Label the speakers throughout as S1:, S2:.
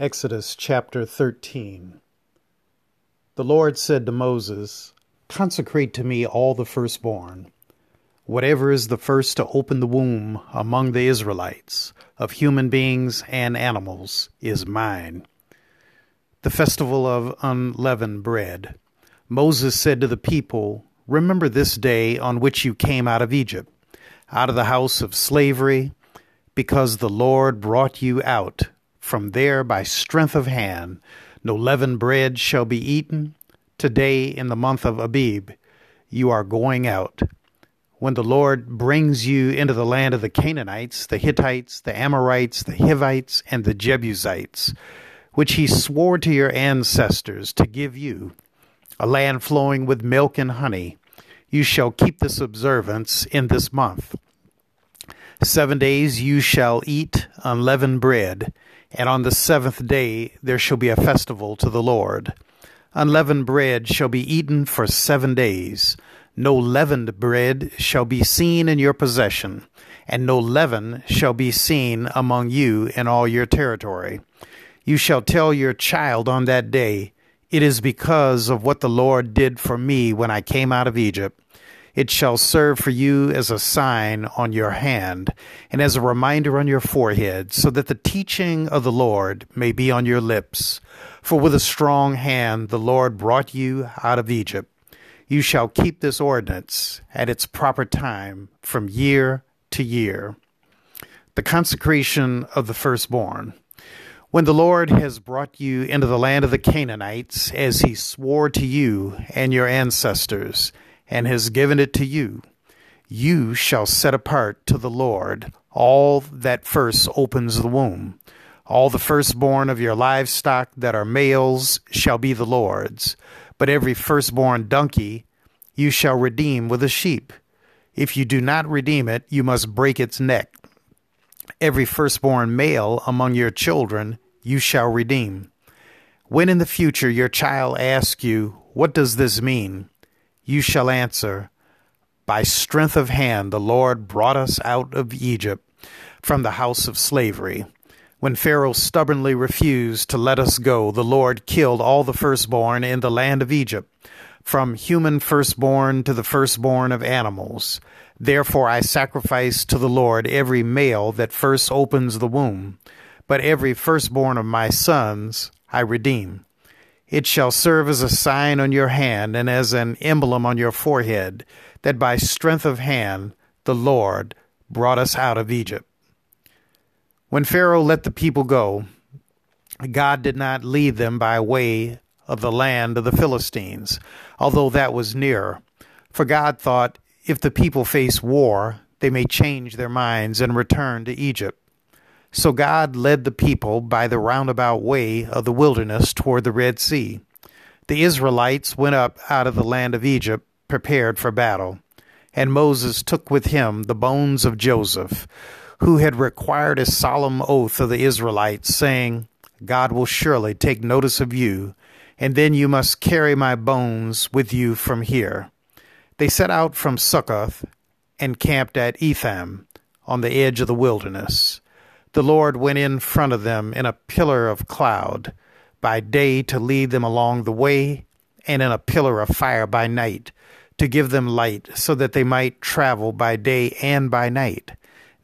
S1: Exodus chapter 13 The Lord said to Moses, Consecrate to me all the firstborn. Whatever is the first to open the womb among the Israelites, of human beings and animals, is mine. The festival of unleavened bread. Moses said to the people, Remember this day on which you came out of Egypt, out of the house of slavery, because the Lord brought you out from there by strength of hand, no leavened bread shall be eaten. Today, in the month of Abib, you are going out. When the Lord brings you into the land of the Canaanites, the Hittites, the Amorites, the Hivites, and the Jebusites, which he swore to your ancestors to give you, a land flowing with milk and honey, you shall keep this observance in this month. Seven days you shall eat unleavened bread and on the seventh day there shall be a festival to the Lord. Unleavened bread shall be eaten for seven days. No leavened bread shall be seen in your possession, and no leaven shall be seen among you in all your territory. You shall tell your child on that day, It is because of what the Lord did for me when I came out of Egypt it shall serve for you as a sign on your hand and as a reminder on your forehead, so that the teaching of the Lord may be on your lips. For with a strong hand the Lord brought you out of Egypt. You shall keep this ordinance at its proper time from year to year. The consecration of the firstborn. When the Lord has brought you into the land of the Canaanites, as he swore to you and your ancestors, and has given it to you. You shall set apart to the Lord all that first opens the womb. All the firstborn of your livestock that are males shall be the Lord's, but every firstborn donkey you shall redeem with a sheep. If you do not redeem it, you must break its neck. Every firstborn male among your children you shall redeem. When in the future your child asks you, What does this mean? You shall answer, By strength of hand the Lord brought us out of Egypt from the house of slavery. When Pharaoh stubbornly refused to let us go, the Lord killed all the firstborn in the land of Egypt, from human firstborn to the firstborn of animals. Therefore I sacrifice to the Lord every male that first opens the womb, but every firstborn of my sons I redeem. It shall serve as a sign on your hand and as an emblem on your forehead, that by strength of hand the Lord brought us out of Egypt. When Pharaoh let the people go, God did not lead them by way of the land of the Philistines, although that was near. For God thought, if the people face war, they may change their minds and return to Egypt. So God led the people by the roundabout way of the wilderness toward the Red Sea. The Israelites went up out of the land of Egypt, prepared for battle. And Moses took with him the bones of Joseph, who had required a solemn oath of the Israelites, saying, God will surely take notice of you, and then you must carry my bones with you from here. They set out from Succoth and camped at Etham, on the edge of the wilderness. The Lord went in front of them in a pillar of cloud by day to lead them along the way, and in a pillar of fire by night to give them light, so that they might travel by day and by night.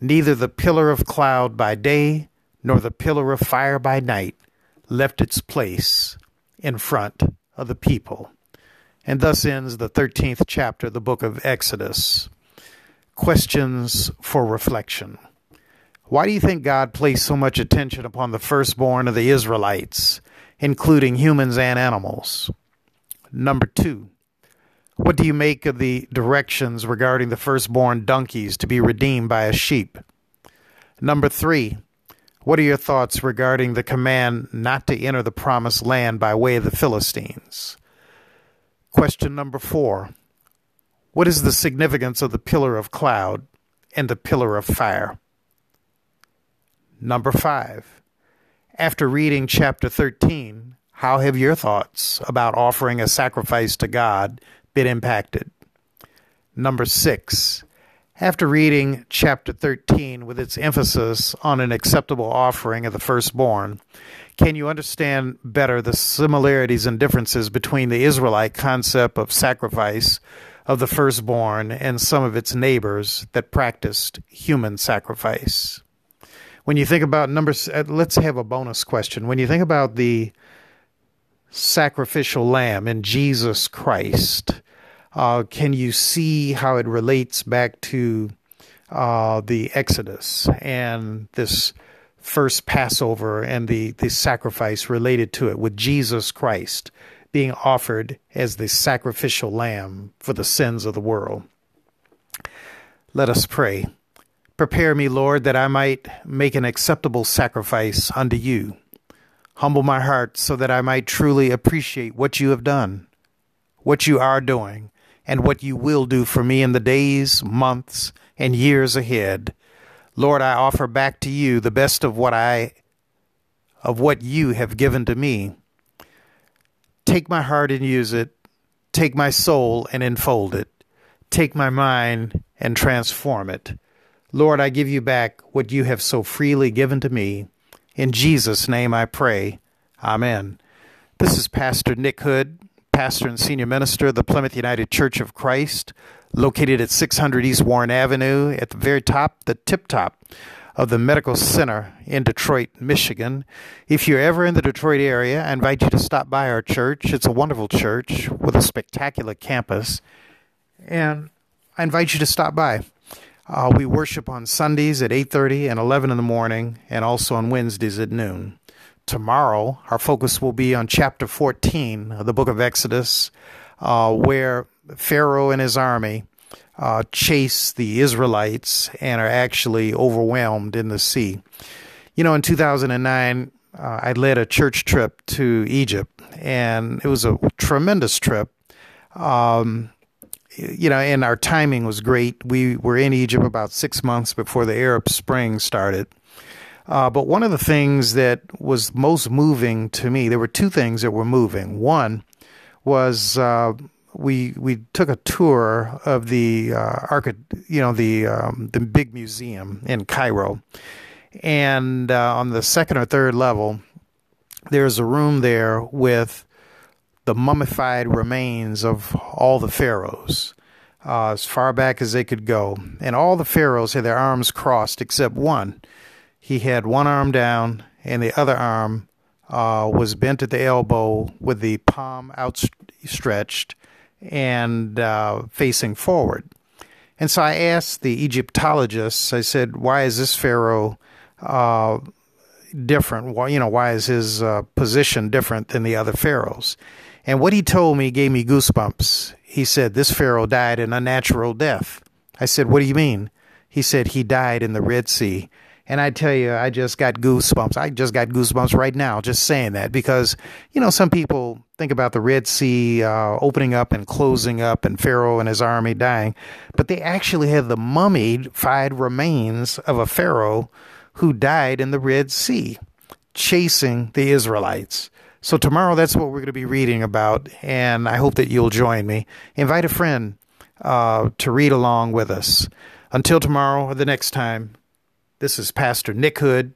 S1: Neither the pillar of cloud by day nor the pillar of fire by night left its place in front of the people. And thus ends the 13th chapter of the book of Exodus. Questions for reflection. Why do you think God placed so much attention upon the firstborn of the Israelites, including humans and animals? Number two, what do you make of the directions regarding the firstborn donkeys to be redeemed by a sheep? Number three, what are your thoughts regarding the command not to enter the promised land by way of the Philistines? Question number four, what is the significance of the pillar of cloud and the pillar of fire? Number five, after reading chapter 13, how have your thoughts about offering a sacrifice to God been impacted? Number six, After reading chapter 13 with its emphasis on an acceptable offering of the firstborn, can you understand better the similarities and differences between the Israelite concept of sacrifice of the firstborn and some of its neighbors that practiced human sacrifice? When you think about numbers, uh, let's have a bonus question. When you think about the sacrificial lamb in Jesus Christ, uh, can you see how it relates back to uh, the Exodus and this first Passover and the, the sacrifice related to it with Jesus Christ being offered as the sacrificial lamb for the sins of the world? Let us pray. Prepare me, Lord, that I might make an acceptable sacrifice unto you. Humble my heart so that I might truly appreciate what you have done, what you are doing, and what you will do for me in the days, months, and years ahead. Lord, I offer back to you the best of what I of what you have given to me. Take my heart and use it. Take my soul and enfold it. Take my mind and transform it. Lord, I give you back what you have so freely given to me. In Jesus' name I pray. Amen. This is Pastor Nick Hood pastor and senior minister of the Plymouth United Church of Christ, located at 600 East Warren Avenue, at the very top, the tip top of the Medical Center in Detroit, Michigan. If you're ever in the Detroit area, I invite you to stop by our church. It's a wonderful church with a spectacular campus, and I invite you to stop by. Uh, we worship on Sundays at 8:30 and 11 in the morning, and also on Wednesdays at noon. Tomorrow, our focus will be on chapter 14 of the book of Exodus, uh, where Pharaoh and his army uh, chase the Israelites and are actually overwhelmed in the sea. You know, in 2009, uh, I led a church trip to Egypt, and it was a tremendous trip. Um, you know, and our timing was great. We were in Egypt about six months before the Arab Spring started. Uh, but one of the things that was most moving to me, there were two things that were moving. One was uh, we we took a tour of the uh, you know the um, the big museum in Cairo, and uh, on the second or third level, there's a room there with the mummified remains of all the pharaohs. Uh, as far back as they could go. And all the pharaohs had their arms crossed except one he had one arm down and the other arm uh, was bent at the elbow with the palm outstretched and uh, facing forward. And so I asked the Egyptologists, I said, why is this pharaoh uh, different? Why, you know, why is his uh, position different than the other pharaohs? And what he told me gave me goosebumps. He said, this pharaoh died an unnatural death. I said, what do you mean? He said, he died in the Red Sea. And I tell you, I just got goosebumps. I just got goosebumps right now just saying that because, you know, some people think about the Red Sea uh, opening up and closing up and Pharaoh and his army dying, but they actually have the mummified remains of a Pharaoh who died in the Red Sea chasing the Israelites. So tomorrow, that's what we're going to be reading about, and I hope that you'll join me. Invite a friend uh, to read along with us. Until tomorrow or the next time, this is Pastor Nick Hood.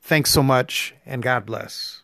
S1: Thanks so much, and God bless.